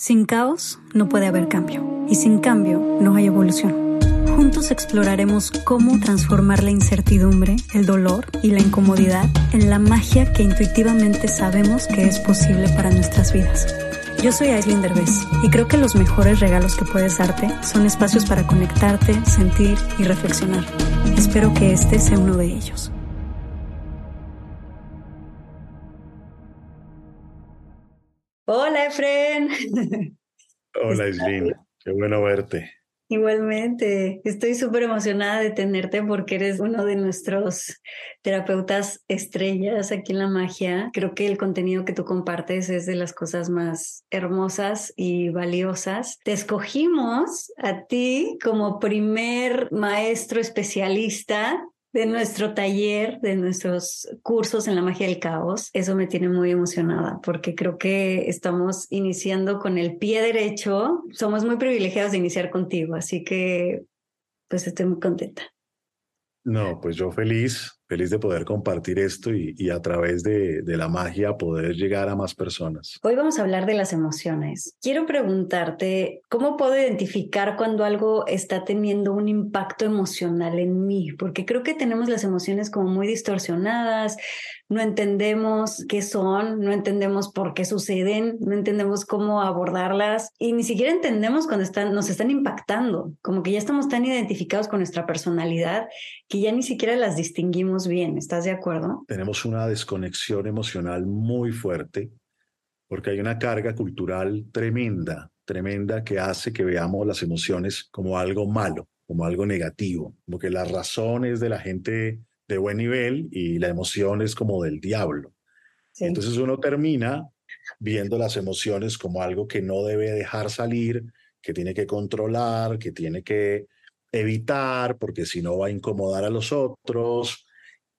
Sin caos no puede haber cambio y sin cambio no hay evolución. Juntos exploraremos cómo transformar la incertidumbre, el dolor y la incomodidad en la magia que intuitivamente sabemos que es posible para nuestras vidas. Yo soy Aislinn Derbez y creo que los mejores regalos que puedes darte son espacios para conectarte, sentir y reflexionar. Espero que este sea uno de ellos. Efren. Hola, Islin. Qué bueno verte. Igualmente, estoy súper emocionada de tenerte porque eres uno de nuestros terapeutas estrellas aquí en la magia. Creo que el contenido que tú compartes es de las cosas más hermosas y valiosas. Te escogimos a ti como primer maestro especialista de nuestro taller, de nuestros cursos en la magia del caos. Eso me tiene muy emocionada porque creo que estamos iniciando con el pie derecho. Somos muy privilegiados de iniciar contigo, así que pues estoy muy contenta. No, pues yo feliz, feliz de poder compartir esto y, a través de, la magia poder llegar a más personas. Hoy vamos a hablar de las emociones. Quiero preguntarte, ¿cómo puedo identificar cuando algo está teniendo un impacto emocional en mí? Porque creo que tenemos las emociones como muy distorsionadas, no entendemos qué son, no entendemos por qué suceden, no entendemos cómo abordarlas y ni siquiera entendemos cuando están, nos están impactando, como que ya estamos tan identificados con nuestra personalidad que ya ni siquiera las distinguimos bien. ¿Estás de acuerdo? Tenemos una desconexión emocional muy fuerte porque hay una carga cultural tremenda, tremenda que hace que veamos las emociones como algo malo, como algo negativo, como que las razones de la gente de buen nivel y la emoción es como del diablo. Entonces uno termina viendo las emociones como algo que no debe dejar salir, que tiene que controlar, que tiene que evitar, porque si no va a incomodar a los otros.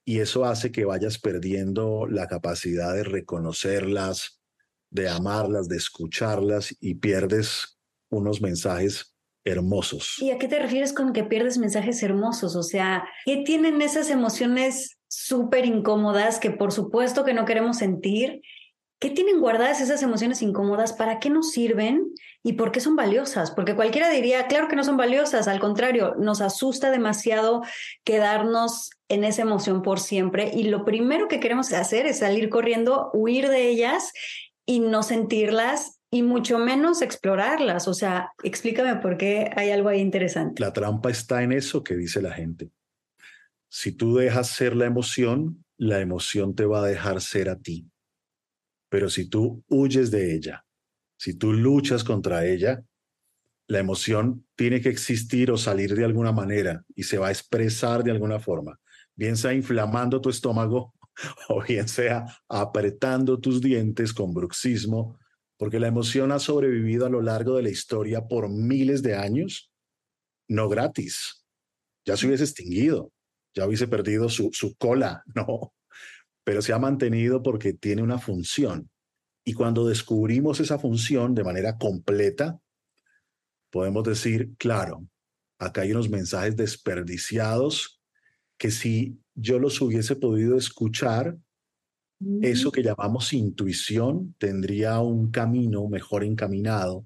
Y eso hace que vayas perdiendo la capacidad de reconocerlas, de amarlas, de escucharlas y pierdes unos mensajes hermosos. ¿Y a qué te refieres con que pierdes mensajes hermosos? O sea, ¿qué tienen esas emociones súper incómodas que por supuesto que no queremos sentir? ¿Qué tienen guardadas esas emociones incómodas? ¿Para qué nos sirven? ¿Y por qué son valiosas? Porque cualquiera diría, claro que no son valiosas, al contrario, nos asusta demasiado quedarnos en esa emoción por siempre y lo primero que queremos hacer es salir corriendo, huir de ellas y no sentirlas y mucho menos explorarlas. O sea, explícame por qué hay algo ahí interesante. La trampa está en eso que dice la gente. Si tú dejas ser la emoción, la emoción te va a dejar ser a ti. Pero si tú huyes de ella, si tú luchas contra ella, la emoción tiene que existir o salir de alguna manera y se va a expresar de alguna forma, bien sea inflamando tu estómago o bien sea apretando tus dientes con bruxismo porque la emoción ha sobrevivido a lo largo de la historia por miles de años, no gratis. Ya se hubiese extinguido, ya hubiese perdido su, su cola, no, pero se ha mantenido porque tiene una función. Y cuando descubrimos esa función de manera completa, podemos decir, claro, acá hay unos mensajes desperdiciados que si yo los hubiese podido escuchar, eso que llamamos intuición tendría un camino mejor encaminado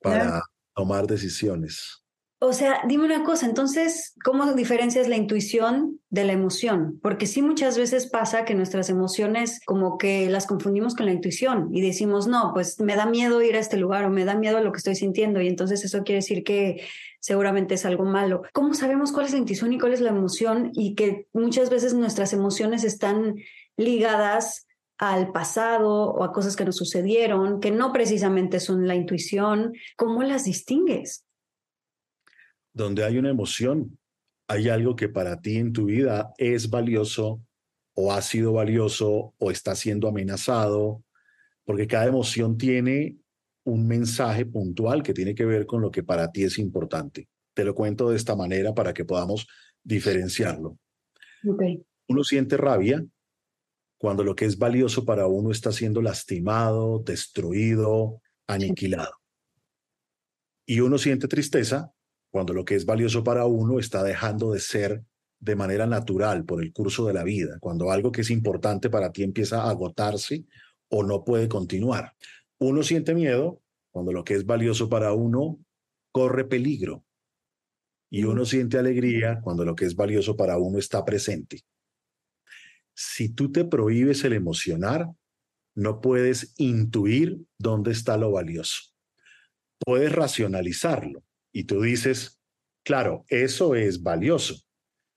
para tomar decisiones. O sea, dime una cosa, entonces, ¿cómo diferencias la intuición de la emoción? Porque sí muchas veces pasa que nuestras emociones como que las confundimos con la intuición y decimos, no, pues me da miedo ir a este lugar o me da miedo lo que estoy sintiendo y entonces eso quiere decir que seguramente es algo malo. ¿Cómo sabemos cuál es la intuición y cuál es la emoción y que muchas veces nuestras emociones están ligadas al pasado o a cosas que nos sucedieron, que no precisamente son la intuición, ¿cómo las distingues? Donde hay una emoción, hay algo que para ti en tu vida es valioso o ha sido valioso o está siendo amenazado, porque cada emoción tiene un mensaje puntual que tiene que ver con lo que para ti es importante. Te lo cuento de esta manera para que podamos diferenciarlo. Uno siente rabia cuando lo que es valioso para uno está siendo lastimado, destruido, aniquilado. Y uno siente tristeza cuando lo que es valioso para uno está dejando de ser de manera natural por el curso de la vida, cuando algo que es importante para ti empieza a agotarse o no puede continuar. Uno siente miedo cuando lo que es valioso para uno corre peligro. Y uno siente alegría cuando lo que es valioso para uno está presente. Si tú te prohíbes el emocionar, no puedes intuir dónde está lo valioso. Puedes racionalizarlo y tú dices, claro, eso es valioso,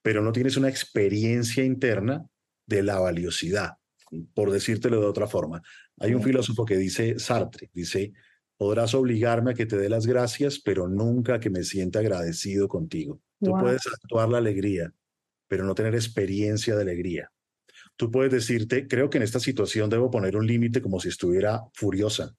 pero no tienes una experiencia interna de la valiosidad, por decírtelo de otra forma. Hay un filósofo que dice, Sartre, dice, podrás obligarme a que te dé las gracias, pero nunca que me sienta agradecido contigo. Tú puedes actuar la alegría, pero no tener experiencia de alegría. Tú puedes decirte, creo que en esta situación debo poner un límite como si estuviera furiosa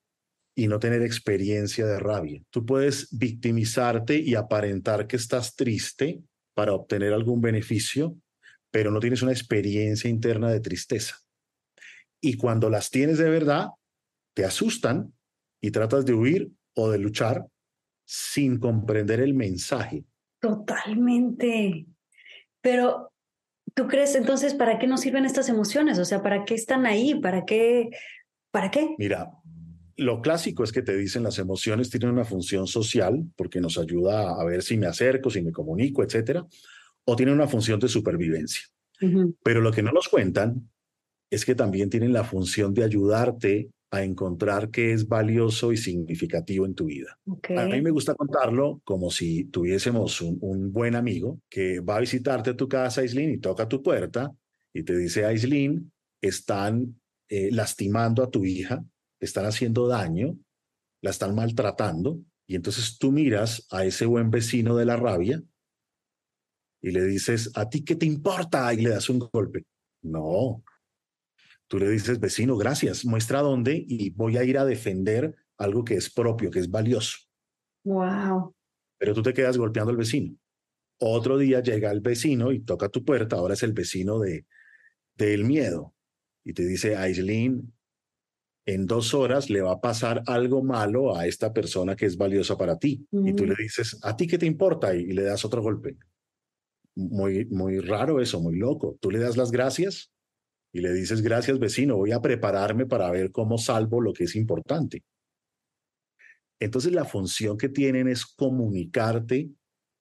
y no tener experiencia de rabia. Tú puedes victimizarte y aparentar que estás triste para obtener algún beneficio, pero no tienes una experiencia interna de tristeza. Y cuando las tienes de verdad, te asustan y tratas de huir o de luchar sin comprender el mensaje. Totalmente. Pero, ¿tú crees entonces para qué nos sirven estas emociones? O sea, ¿para qué están ahí? ¿Para qué? ¿Para qué? Mira, lo clásico es que te dicen las emociones tienen una función social porque nos ayuda a ver si me acerco, si me comunico, etcétera, o tienen una función de supervivencia. Pero lo que no nos cuentan es que también tienen la función de ayudarte a encontrar qué es valioso y significativo en tu vida. A mí me gusta contarlo como si tuviésemos un, buen amigo que va a visitarte a tu casa, Aislin, y toca tu puerta y te dice, Aislin, están eh, lastimando a tu hija, están haciendo daño, la están maltratando, y entonces tú miras a ese buen vecino de la rabia y le dices, ¿a ti qué te importa? Y le das un golpe. No, Tú le dices, vecino, gracias, muestra dónde y voy a ir a defender algo que es propio, que es valioso. Wow. Pero tú te quedas golpeando al vecino. Otro día llega el vecino y toca tu puerta, ahora es el vecino de del miedo y te dice, Aislin, en dos horas le va a pasar algo malo a esta persona que es valiosa para ti. Y tú le dices, ¿a ti qué te importa? Y, y, le das otro golpe. Muy, muy raro eso, muy loco. Tú le das las gracias y le dices, gracias vecino, voy a prepararme para ver cómo salvo lo que es importante. Entonces la función que tienen es comunicarte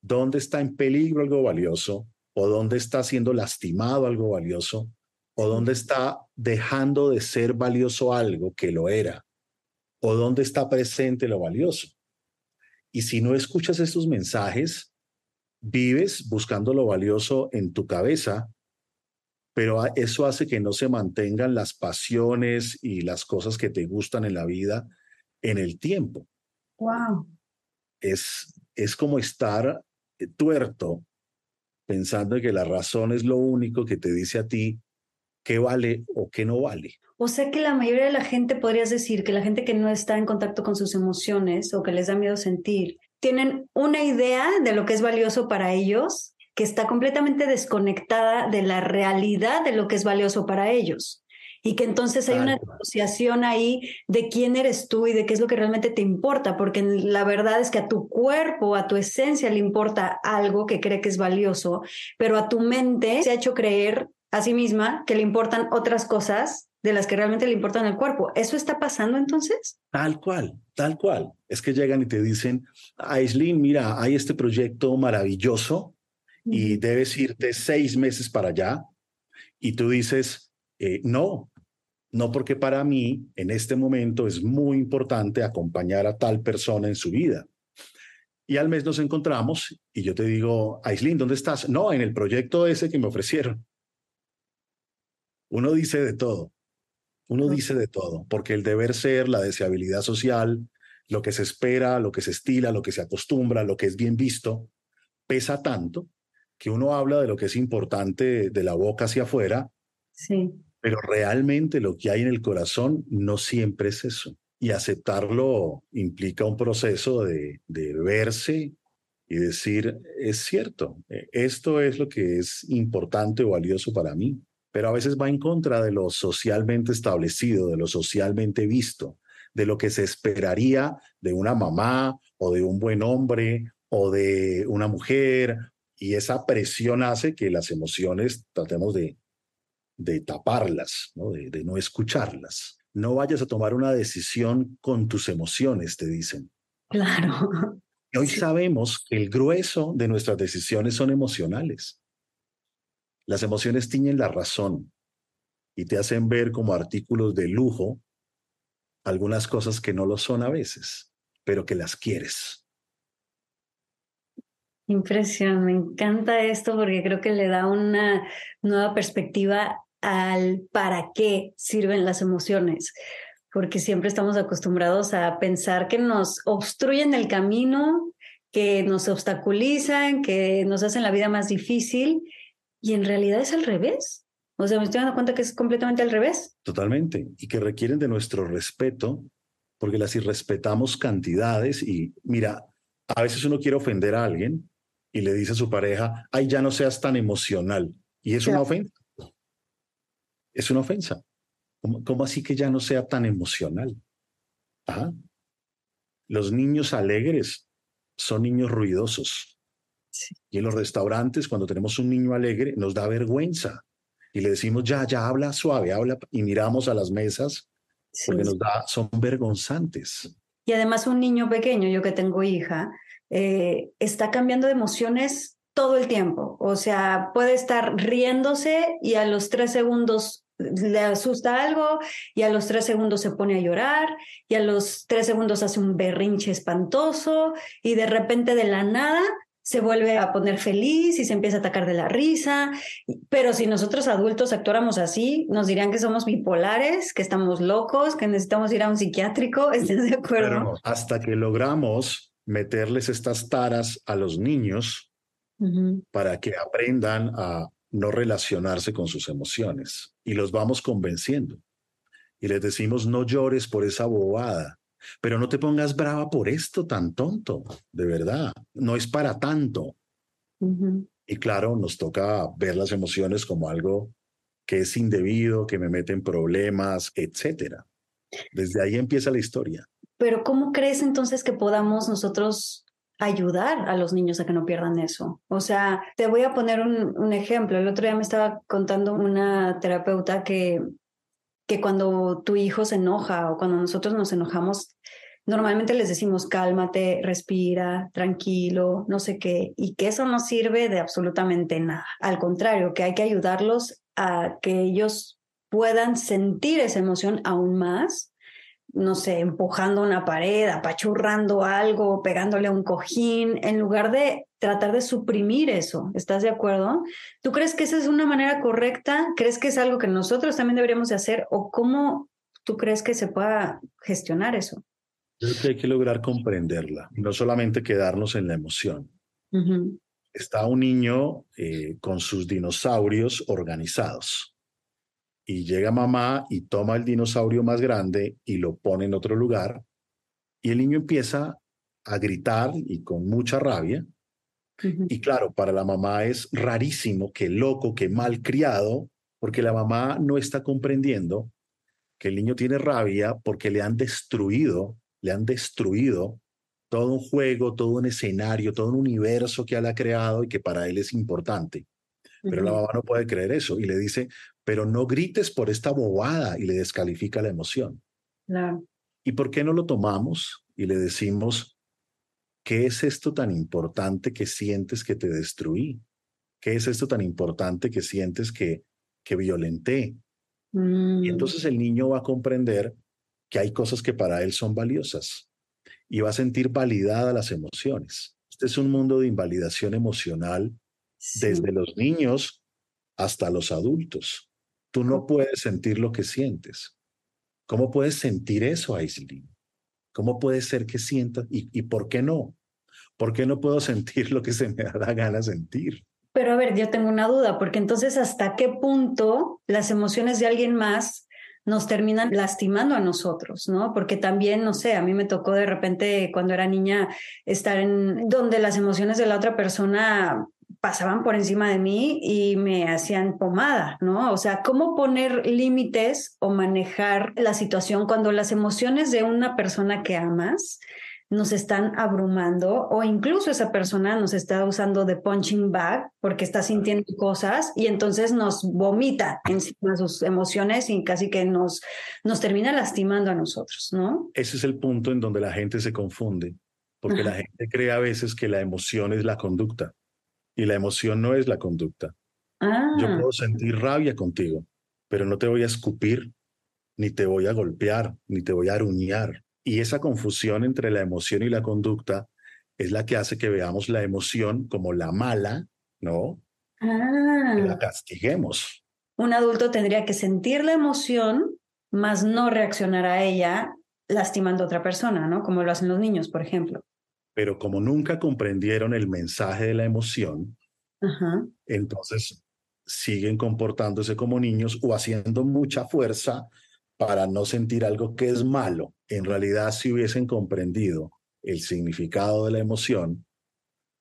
dónde está en peligro algo valioso o dónde está siendo lastimado algo valioso o dónde está dejando de ser valioso algo que lo era o dónde está presente lo valioso. Y si no escuchas estos mensajes, vives buscando lo valioso en tu cabeza pero eso hace que no se mantengan las pasiones y las cosas que te gustan en la vida en el tiempo. Wow. Es, es como estar eh, tuerto pensando que la razón es lo único que te dice a ti qué vale o qué no vale. O sea que la mayoría de la gente, podrías decir, que la gente que no está en contacto con sus emociones o que les da miedo sentir, tienen una idea de lo que es valioso para ellos que está completamente desconectada de la realidad de lo que es valioso para ellos. Y que entonces hay una asociación ahí de quién eres tú y de qué es lo que realmente te importa, porque la verdad es que a tu cuerpo, a tu esencia le importa algo que cree que es valioso, pero a tu mente se ha hecho creer a sí misma que le importan otras cosas de las que realmente le importan al cuerpo. ¿Eso está pasando entonces? Tal cual, tal cual. Es que llegan y te dicen, Aislin, mira, hay este proyecto maravilloso y debes irte seis meses para allá y tú dices, eh, no, no porque para mí en este momento es muy importante acompañar a tal persona en su vida. Y al mes nos encontramos y yo te digo, Aislin, ¿dónde estás? No, en el proyecto ese que me ofrecieron. Uno dice de todo, uno dice de todo, porque el deber ser, la deseabilidad social, lo que se espera, lo que se estila, lo que se acostumbra, lo que es bien visto, pesa tanto que uno habla de lo que es importante de la boca hacia afuera, sí. pero realmente lo que hay en el corazón no siempre es eso. Y aceptarlo implica un proceso de, de verse y decir, es cierto, e, esto es lo que es importante o valioso para mí, pero a veces va en contra de lo socialmente establecido, de lo socialmente visto, de lo que se esperaría de una mamá o de un buen hombre o de una mujer y esa presión hace que las emociones tratemos de, de taparlas, ¿no? De, no escucharlas. no vayas a tomar una decisión con tus emociones, te dicen. Claro. Y hoy sabemos que el grueso de nuestras decisiones son emocionales. Las emociones tiñen la razón y te hacen ver como artículos de lujo algunas cosas que no lo son a veces, pero que las quieres. Impresión, me encanta esto porque creo que le da una nueva perspectiva al para qué sirven las emociones, porque siempre estamos acostumbrados a pensar que nos obstruyen el camino, que nos obstaculizan, que nos hacen la vida más difícil, y en realidad es al revés. O sea, me estoy dando cuenta que es completamente al revés. Totalmente, y que requieren de nuestro respeto, porque las irrespetamos cantidades y mira, a veces uno quiere ofender a alguien y le dice a su pareja, ay, ya no seas tan emocional. Y es una ofensa es una ofensa. ¿Cómo, así que ya no sea tan emocional? Los niños alegres son niños ruidosos. Y en los restaurantes, cuando tenemos un niño alegre, nos da vergüenza. Y le decimos, ya, ya, habla suave, habla. Y miramos a las mesas porque nos da, son vergonzantes. Y además un niño pequeño, yo que tengo hija, eh, está cambiando de emociones todo el tiempo. O sea, puede estar riéndose y a los tres segundos le asusta algo y a los tres segundos se pone a llorar y a los tres segundos hace un berrinche espantoso y de repente de la nada se vuelve a poner feliz y se empieza a atacar de la risa. Pero si nosotros adultos actuáramos así, nos dirían que somos bipolares, que estamos locos, que necesitamos ir a un psiquiátrico. ¿Estás de acuerdo? hasta que logramos meterles estas taras a los niños, para que aprendan a no relacionarse con sus emociones y los vamos convenciendo. Y les decimos, no llores por esa bobada, pero no te pongas brava por esto tan tonto, de verdad, no es para tanto. Y claro, nos toca ver las emociones como algo que es indebido, que me mete en problemas, etcétera. Desde ahí empieza la historia. Pero ¿cómo crees entonces que podamos nosotros ayudar a los niños a que no pierdan eso. O sea, te voy a poner un, ejemplo. El otro día me estaba contando una terapeuta que, que cuando tu hijo se enoja o cuando nosotros nos enojamos, normalmente les decimos cálmate, respira, tranquilo, no sé qué, y que eso no sirve de absolutamente nada. Al contrario, que hay que ayudarlos a que ellos puedan sentir esa emoción aún más no sé, empujando una pared, apachurrando algo, pegándole a un cojín, en lugar de tratar de suprimir eso. ¿Estás de acuerdo? ¿Tú crees que esa es una manera correcta? ¿Crees que es algo que nosotros también deberíamos de hacer? ¿O cómo tú crees que se pueda gestionar eso? Creo que hay que lograr comprenderla, no solamente quedarnos en la emoción. Está un niño eh, con sus dinosaurios organizados y llega mamá y toma el dinosaurio más grande y lo pone en otro lugar y el niño empieza a gritar y con mucha rabia. Y claro, para la mamá es rarísimo, que loco, que mal criado, porque la mamá no está comprendiendo que el niño tiene rabia porque le han destruido, le han destruido todo un juego, todo un escenario, todo un universo que él ha creado y que para él es importante. Pero la mamá no puede creer eso y le dice, pero no grites por esta bobada y le descalifica la emoción. ¿Y por qué no lo tomamos y le decimos, ¿qué es esto tan importante que sientes que te destruí? ¿Qué es esto tan importante que sientes que, que violenté? Y mm. entonces el niño va a comprender que hay cosas que para él son valiosas y va a sentir validadas las emociones. Este es un mundo de invalidación emocional desde los niños hasta los adultos. Tú no puedes sentir lo que sientes. ¿Cómo puedes sentir eso, Aislinn? ¿Cómo puede ser que sientas? ¿Y, ¿Y por qué no? ¿Por qué no puedo sentir lo que se me da gana sentir? Pero a ver, yo tengo una duda, porque entonces hasta qué punto las emociones de alguien más nos terminan lastimando a nosotros, ¿no? Porque también, no sé, a mí me tocó de repente cuando era niña estar en donde las emociones de la otra persona pasaban por encima de mí y me hacían pomada, ¿no? O sea, ¿cómo poner límites o manejar la situación cuando las emociones de una persona que amas nos están abrumando o incluso esa persona nos está usando de punching bag porque está sintiendo cosas y entonces nos vomita encima sus emociones y casi que nos, nos termina lastimando a nosotros, ¿no? Ese es el punto en donde la gente se confunde, porque la gente cree a veces que la emoción es la conducta y la emoción no es la conducta. Yo Ah, puedo sentir rabia contigo, pero no te voy a escupir, ni te voy a golpear, ni te voy a aruñar. Y esa confusión entre la emoción y la conducta es la que hace que veamos la emoción como la mala, ¿no? Que la ah. castiguemos. Un adulto tendría que sentir la emoción, más no reaccionar a ella lastimando a otra persona, ¿no? Como lo hacen los niños, por ejemplo. Pero como nunca comprendieron el mensaje de la emoción, entonces siguen comportándose como niños o haciendo mucha fuerza para no sentir algo que es malo. En realidad, si hubiesen comprendido el significado de la emoción,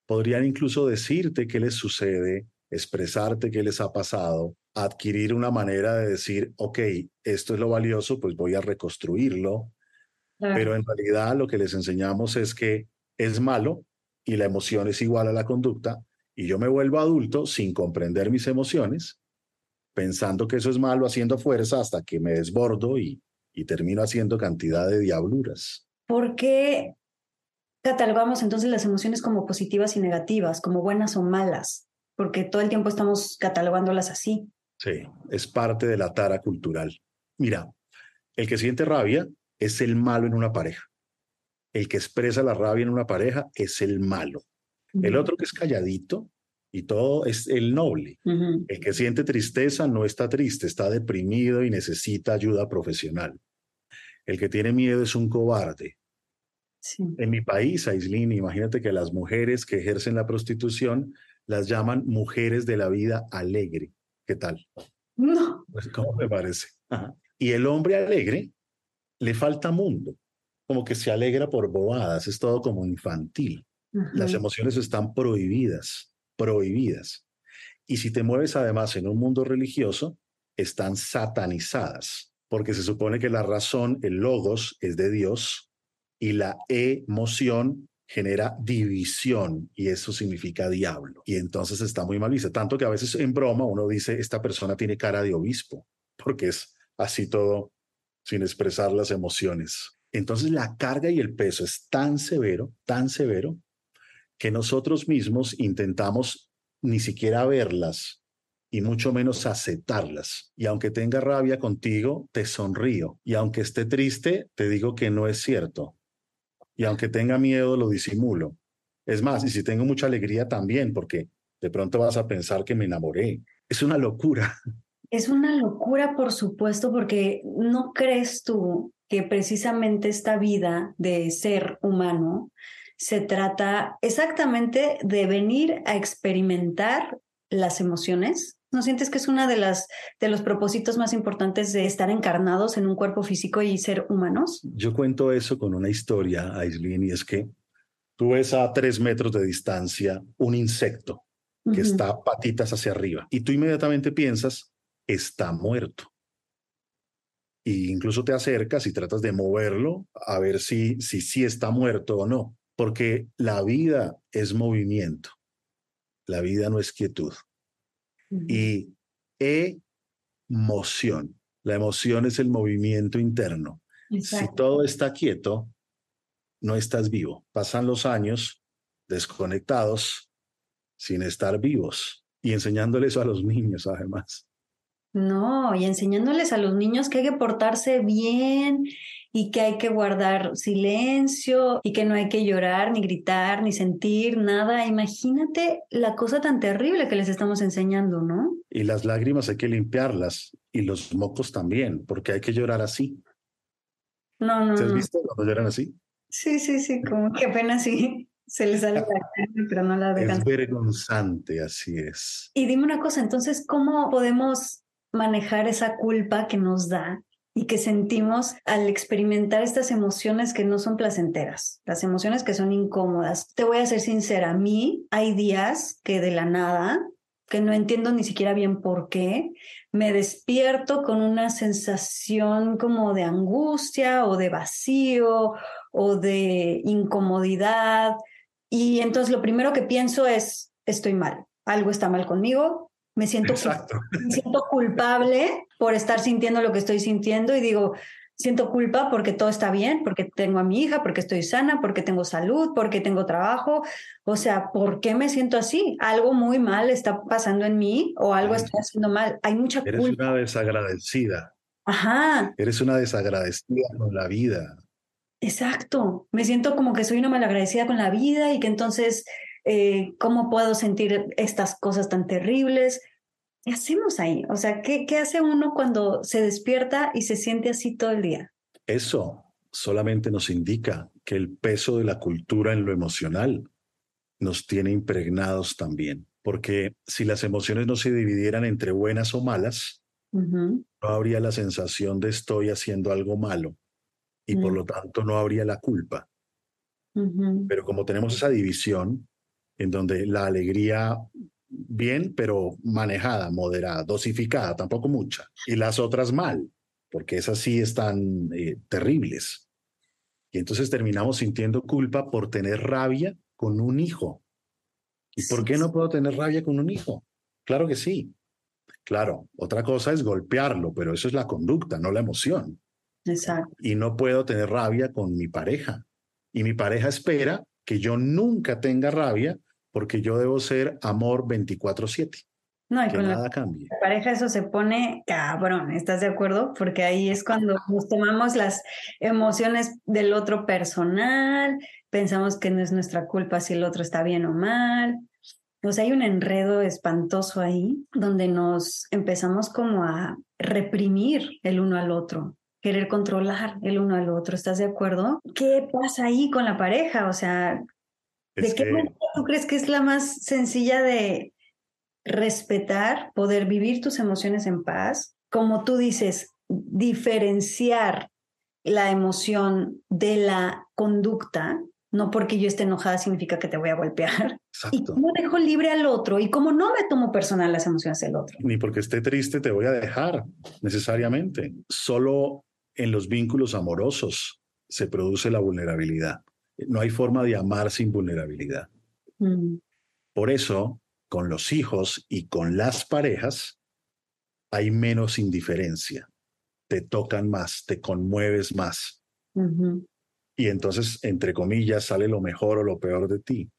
podrían incluso decirte qué les sucede, expresarte qué les ha pasado, adquirir una manera de decir, ok, esto es lo valioso, pues voy a reconstruirlo, Claro. pero en realidad lo que les enseñamos es que es malo y la emoción es igual a la conducta y yo me vuelvo adulto sin comprender mis emociones, pensando que eso es malo, haciendo fuerza hasta que me desbordo y, y termino haciendo cantidad de diabluras. ¿Por qué catalogamos entonces las emociones como positivas y negativas, como buenas o malas? Porque todo el tiempo estamos catalogándolas así. Sí, es parte de la tara cultural. Mira, el que siente rabia es el malo en una pareja. El que expresa la rabia en una pareja es el malo. El otro que es calladito y todo es el noble. El que siente tristeza no está triste, está deprimido y necesita ayuda profesional. El que tiene miedo es un cobarde. Sí. En mi país, Aislinn, imagínate que las mujeres que ejercen la prostitución las llaman mujeres de la vida alegre. ¿Qué tal? No. Pues, ¿Cómo me parece? Ajá. Y el hombre alegre le falta mundo, como que se alegra por bobadas, es todo como infantil. Las emociones están prohibidas, prohibidas. Y si te mueves además en un mundo religioso, están satanizadas, porque se supone que la razón, el logos, es de Dios y la emoción genera división y eso significa diablo. Y entonces está muy mal visto. Tanto que a veces en broma uno dice, esta persona tiene cara de obispo, porque es así todo sin expresar las emociones. Entonces la carga y el peso es tan severo, tan severo, que nosotros mismos intentamos ni siquiera verlas y mucho menos aceptarlas. Y aunque tenga rabia contigo, te sonrío. Y aunque esté triste, te digo que no es cierto. Y aunque tenga miedo, lo disimulo. Es más, y si tengo mucha alegría también, porque de pronto vas a pensar que me enamoré. Es una locura. Es una locura, por supuesto, porque no crees tú que precisamente esta vida de ser humano se trata exactamente de venir a experimentar las emociones. ¿No sientes que es una de las de los propósitos más importantes de estar encarnados en un cuerpo físico y ser humanos? Yo cuento eso con una historia, Aislinn, y es que tú ves a tres metros de distancia un insecto que Ujú. está patitas hacia arriba y tú inmediatamente piensas, está muerto. Y incluso te acercas y tratas de moverlo a ver si si sí está muerto o no, porque la vida es movimiento. La vida no es quietud. Y emoción. La emoción es el movimiento interno. Si todo está quieto, no estás vivo. Pasan los años desconectados sin estar vivos y enseñándoles a los niños además. No, y enseñándoles a los niños que hay que portarse bien y que hay que guardar silencio y que no hay que llorar, ni gritar, ni sentir nada. Imagínate la cosa tan terrible que les estamos enseñando, ¿no? Y las lágrimas hay que limpiarlas y los mocos también, porque hay que llorar así. No, no, ¿Te has visto cuando lloran así? Sí, sí, sí, como que apenas sí se les sale la carne, pero no la dejan. Es vergonzante, así es. Y dime una cosa, entonces, ¿cómo podemos manejar esa culpa que nos da y que sentimos al experimentar estas emociones que no son placenteras, las emociones que son incómodas? Te voy a ser sincera, a mí hay días que de la nada que no entiendo ni siquiera bien por qué, me despierto con una sensación como de angustia o de vacío o de incomodidad. Y entonces lo primero que pienso es, estoy mal, algo está mal conmigo, me siento, me siento culpable por estar sintiendo lo que estoy sintiendo y digo, siento culpa porque todo está bien, porque tengo a mi hija, porque estoy sana, porque tengo salud, porque tengo trabajo. O sea, ¿por qué me siento así? Algo muy mal está pasando en mí o algo estoy haciendo mal. Hay mucha Eres una desagradecida. Ajá. Eres una desagradecida con la vida. Exacto. Me siento como que soy una malagradecida con la vida y que entonces, eh, ¿cómo puedo sentir estas cosas tan terribles? ¿Qué hacemos ahí? O sea, ¿qué, ¿qué hace uno cuando se despierta y se siente así todo el día? Eso solamente nos indica que el peso de la cultura en lo emocional nos tiene impregnados también. Porque si las emociones no se dividieran entre buenas o malas, no habría la sensación de estoy haciendo algo malo y por mm. lo tanto no habría la culpa. Pero como tenemos esa división en donde la alegría bien, pero manejada, moderada, dosificada, tampoco mucha. Y las otras mal, porque esas sí están eh, terribles. Y entonces terminamos sintiendo culpa por tener rabia con un hijo. ¿Y por qué no puedo tener rabia con un hijo? Claro que sí. Claro, otra cosa es golpearlo, pero eso es la conducta, no la emoción. Exacto. Y no puedo tener rabia con mi pareja. Y mi pareja espera que yo nunca tenga rabia porque yo debo ser amor 24/7. No, y que con nada la cambie. pareja eso se pone cabrón, ¿estás de acuerdo? Porque ahí es cuando nos tomamos las emociones del otro personal, pensamos que no es nuestra culpa si el otro está bien o mal. O sea, hay un enredo espantoso ahí donde nos empezamos como a reprimir el uno al otro, querer controlar el uno al otro. ¿Estás de acuerdo? ¿Qué pasa ahí con la pareja? O sea, ¿De qué manera tú crees que es la más sencilla de respetar, poder vivir tus emociones en paz? Como tú dices, diferenciar la emoción de la conducta, no porque yo esté enojada significa que te voy a golpear. Y cómo dejo libre al otro y cómo no me tomo personal las emociones del otro. Ni porque esté triste te voy a dejar necesariamente. Solo en los vínculos amorosos se produce la vulnerabilidad. No hay forma de amar sin vulnerabilidad. Mm. Por eso, con los hijos y con las parejas, hay menos indiferencia. Te tocan más, te conmueves más. Y entonces, entre comillas, sale lo mejor o lo peor de ti,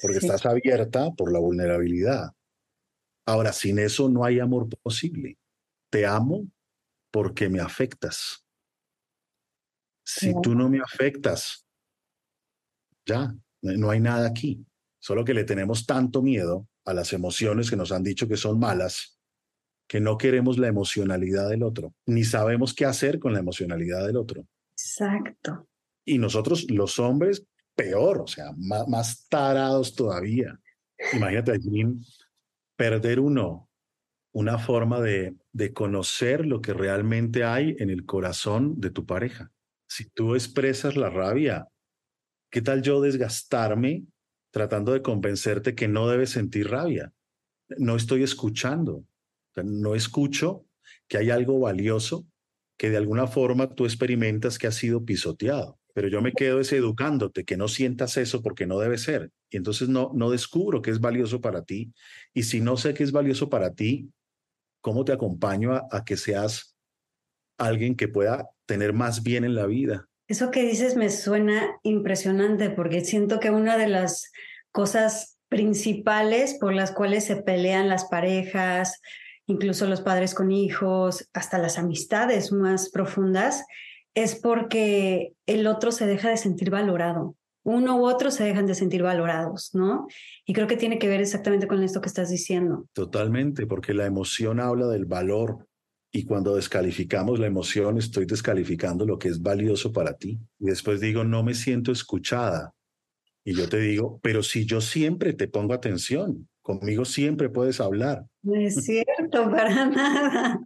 porque estás abierta por la vulnerabilidad. Ahora, sin eso no hay amor posible. Te amo porque me afectas. Si tú no me afectas, ya, no hay nada aquí. Solo que le tenemos tanto miedo a las emociones que nos han dicho que son malas, que no queremos la emocionalidad del otro, ni sabemos qué hacer con la emocionalidad del otro. Exacto. Y nosotros, los hombres, peor, o sea, más, tarados todavía. Imagínate, perder uno una forma de, de conocer lo que realmente hay en el corazón de tu pareja. Si tú expresas la rabia, ¿Qué tal yo desgastarme tratando de convencerte que no debes sentir rabia? No estoy escuchando. no escucho que hay algo valioso que de alguna forma tú experimentas que ha sido pisoteado. Pero yo me quedo es educándote que no sientas eso porque no debe ser. Y entonces no, no descubro que es valioso para ti. Y si no sé que es valioso para ti, ¿cómo te acompaño a que seas alguien que pueda tener más bien en la vida? Eso que dices me suena impresionante porque siento que una de las cosas principales por las cuales se pelean las parejas, incluso los padres con hijos, hasta las amistades más profundas, es porque el otro se deja de sentir valorado. Uno u otro se dejan de sentir valorados, ¿no? Y creo que tiene que ver exactamente con esto que estás diciendo. Totalmente, porque la emoción habla del valor y cuando descalificamos la emoción, estoy descalificando lo que es valioso para ti. Y después digo, no me siento escuchada. Y yo te digo, pero si yo siempre te pongo atención, conmigo siempre puedes hablar. No es cierto, para nada.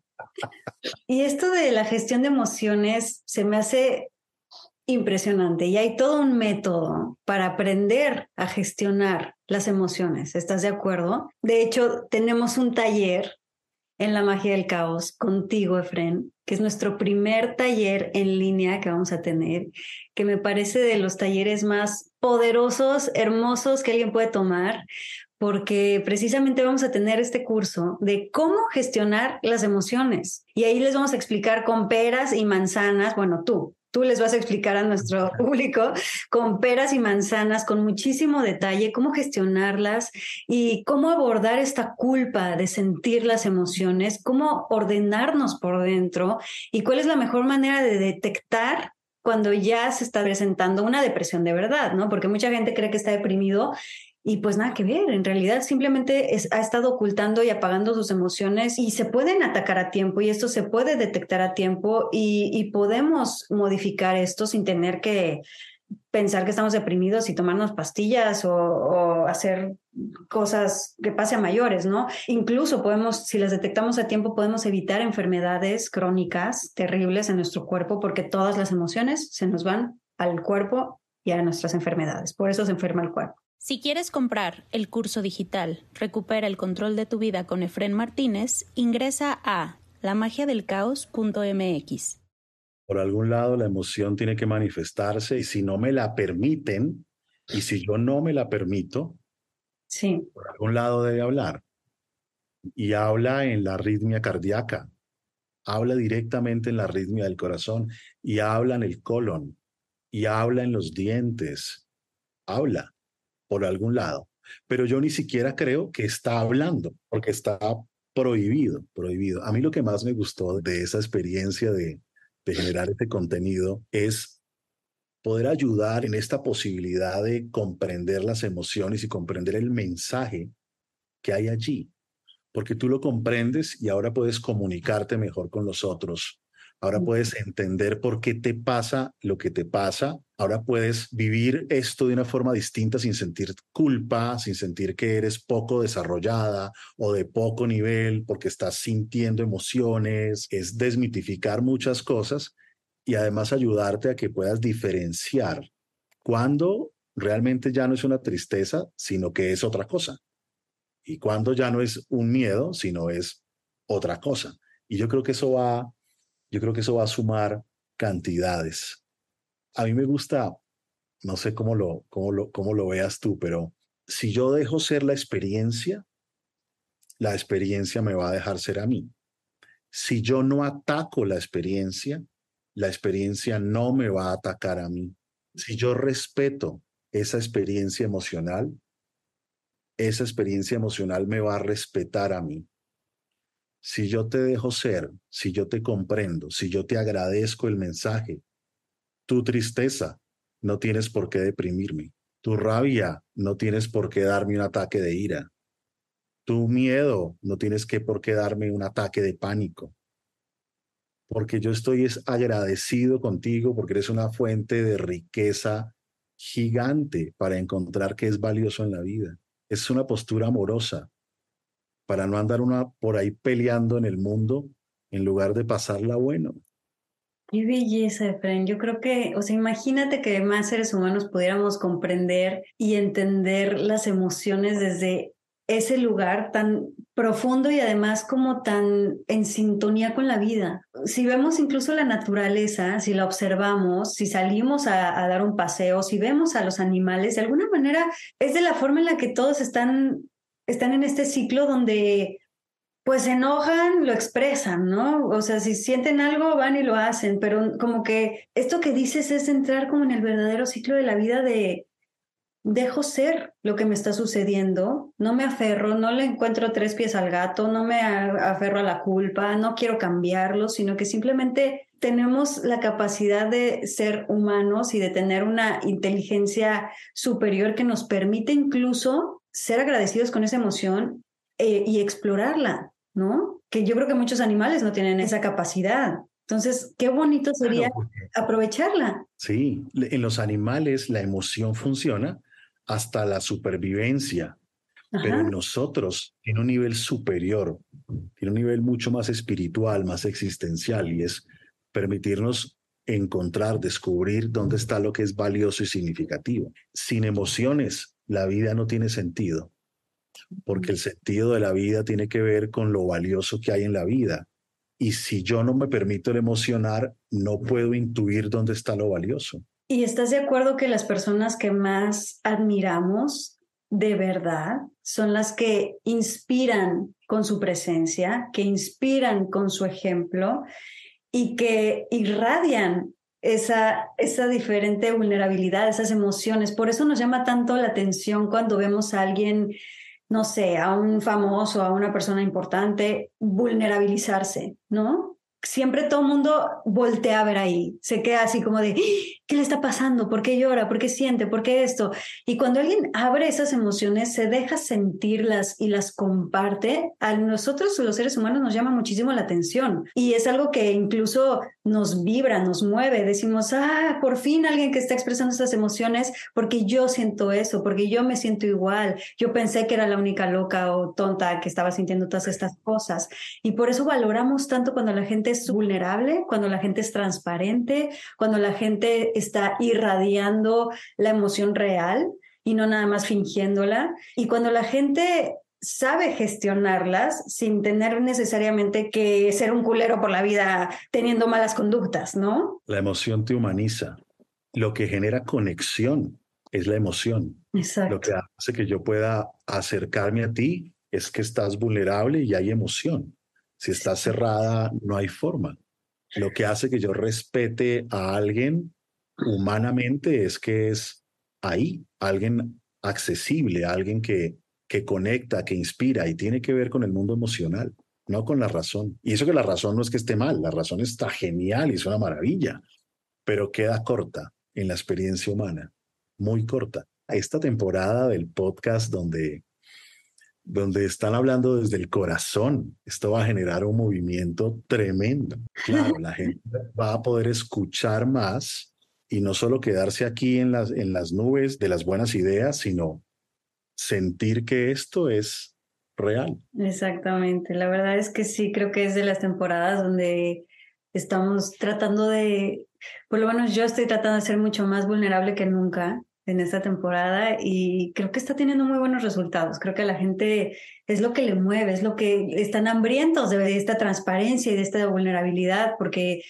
Y esto de la gestión de emociones se me hace impresionante y hay todo un método para aprender a gestionar las emociones. ¿Estás de acuerdo? De hecho, tenemos un taller en la magia del caos contigo, Efren, que es nuestro primer taller en línea que vamos a tener, que me parece de los talleres más poderosos, hermosos que alguien puede tomar, porque precisamente vamos a tener este curso de cómo gestionar las emociones. Y ahí les vamos a explicar con peras y manzanas, bueno, tú, tú les vas a explicar a nuestro público con peras y manzanas, con muchísimo detalle, cómo gestionarlas y cómo abordar esta culpa de sentir las emociones, cómo ordenarnos por dentro y cuál es la mejor manera de detectar cuando ya se está presentando una depresión de verdad, ¿no? Porque mucha gente cree que está deprimido y pues nada que ver, en realidad simplemente ha estado ocultando y apagando sus emociones y se pueden atacar a tiempo y esto se puede detectar a tiempo y, podemos modificar esto sin tener que pensar que estamos deprimidos y tomarnos pastillas o, hacer cosas que pase a mayores, ¿no? Incluso podemos, si las detectamos a tiempo, podemos evitar enfermedades crónicas terribles en nuestro cuerpo porque todas las emociones se nos van al cuerpo y a nuestras enfermedades. Por eso se enferma el cuerpo. Si quieres comprar el curso digital Recupera el control de tu vida con Efren Martínez, ingresa a lamagiadelcaos.mx. Por algún lado la emoción tiene que manifestarse y si no me la permiten y si yo no me la permito, sí. por algún lado debe hablar. Y habla en la arritmia cardíaca, habla directamente en la arritmia del corazón y habla en el colon y habla en los dientes, habla por algún lado, pero yo ni siquiera creo que está hablando, porque está prohibido, prohibido. A mí lo que más me gustó de esa experiencia de, de generar este contenido es poder ayudar en esta posibilidad de comprender las emociones y comprender el mensaje que hay allí, porque tú lo comprendes y ahora puedes comunicarte mejor con los otros Ahora puedes entender por qué te pasa lo que te pasa. Ahora puedes vivir esto de una forma distinta sin sentir culpa, sin sentir que eres poco desarrollada o de poco nivel porque estás sintiendo emociones. Es desmitificar muchas cosas y además ayudarte a que puedas diferenciar cuando realmente ya no es una tristeza, sino que es otra cosa. Y cuando ya no es un miedo, sino es otra cosa. Y yo creo que eso va yo creo que eso va a sumar cantidades. A mí me gusta, no sé cómo lo, cómo lo, cómo lo veas tú, pero si yo dejo ser la experiencia, la experiencia me va a dejar ser a mí. Si yo no ataco la experiencia, la experiencia no me va a atacar a mí. Si yo respeto esa experiencia emocional, esa experiencia emocional me va a respetar a mí si yo te dejo ser, si yo te comprendo, si yo te agradezco el mensaje, tu tristeza no tienes por qué deprimirme, tu rabia no tienes por qué darme un ataque de ira, tu miedo no tienes que por qué darme un ataque de pánico, porque yo estoy agradecido contigo porque eres una fuente de riqueza gigante para encontrar que es valioso en la vida. Es una postura amorosa, para no andar una por ahí peleando en el mundo en lugar de pasarla bueno. Qué belleza, Efraín. Yo creo que, o sea, imagínate que más seres humanos pudiéramos comprender y entender las emociones desde ese lugar tan profundo y además como tan en sintonía con la vida. Si vemos incluso la naturaleza, si la observamos, si salimos a, a, dar un paseo, si vemos a los animales, de alguna manera es de la forma en la que todos están están en este ciclo donde pues se enojan, lo expresan, ¿no? O sea, si sienten algo, van y lo hacen, pero como que esto que dices es entrar como en el verdadero ciclo de la vida de dejo ser lo que me está sucediendo, no me aferro, no le encuentro tres pies al gato, no me aferro a la culpa, no quiero cambiarlo, sino que simplemente tenemos la capacidad de ser humanos y de tener una inteligencia superior que nos permite incluso ser agradecidos con esa emoción eh, y explorarla, ¿no? Que yo creo que muchos animales no tienen esa capacidad. Entonces, qué bonito sería aprovecharla. Sí, en los animales la emoción funciona hasta la supervivencia, pero en nosotros tiene un nivel superior, tiene un nivel mucho más espiritual, más existencial, y es permitirnos encontrar, descubrir dónde está lo que es valioso y significativo. Sin emociones, la vida no tiene sentido, porque el sentido de la vida tiene que ver con lo valioso que hay en la vida. Y si yo no me permito el emocionar, no puedo intuir dónde está lo valioso. ¿Y estás de acuerdo que las personas que más admiramos de verdad son las que inspiran con su presencia, que inspiran con su ejemplo y que irradian esa, esa diferente vulnerabilidad, esas emociones. Por eso nos llama tanto la atención cuando vemos a alguien, no sé, a un famoso, a una persona importante, vulnerabilizarse, ¿no? siempre todo mundo voltea a ver ahí, se queda así como de, ¿qué le está pasando? ¿Por qué llora? ¿Por qué siente? ¿Por qué esto? Y cuando alguien abre esas emociones, se deja sentirlas y las comparte, a nosotros los seres humanos nos llama muchísimo la atención y es algo que incluso nos vibra, nos mueve, decimos, ah, por fin alguien que está expresando esas emociones porque yo siento eso, porque yo me siento igual, yo pensé que era la única loca o tonta que estaba sintiendo todas estas cosas y por eso valoramos tanto cuando la gente es vulnerable, cuando la gente es transparente, cuando la gente está irradiando la emoción real y no nada más fingiéndola. Y cuando la gente sabe gestionarlas sin tener necesariamente que ser un culero por la vida teniendo malas conductas, ¿no? La emoción te humaniza. Lo que genera conexión es la emoción. Exacto. Lo que hace que yo pueda acercarme a ti es que estás vulnerable y hay emoción. Si está cerrada, no hay forma. Lo que hace que yo respete a alguien humanamente es que es ahí, alguien accesible, alguien que, que conecta, que inspira y tiene que ver con el mundo emocional, no con la razón. Y eso que la razón no es que esté mal, la razón está genial y es una maravilla, pero queda corta en la experiencia humana, muy corta. Esta temporada del podcast donde donde están hablando desde el corazón. Esto va a generar un movimiento tremendo. Claro, la gente va a poder escuchar más y no solo quedarse aquí en las, en las nubes de las buenas ideas, sino sentir que esto es real. Exactamente. La verdad es que sí, creo que es de las temporadas donde estamos tratando de, por lo menos yo estoy tratando de ser mucho más vulnerable que nunca en esta temporada y creo que está teniendo muy buenos resultados. Creo que a la gente es lo que le mueve, es lo que están hambrientos de esta transparencia y de esta vulnerabilidad, porque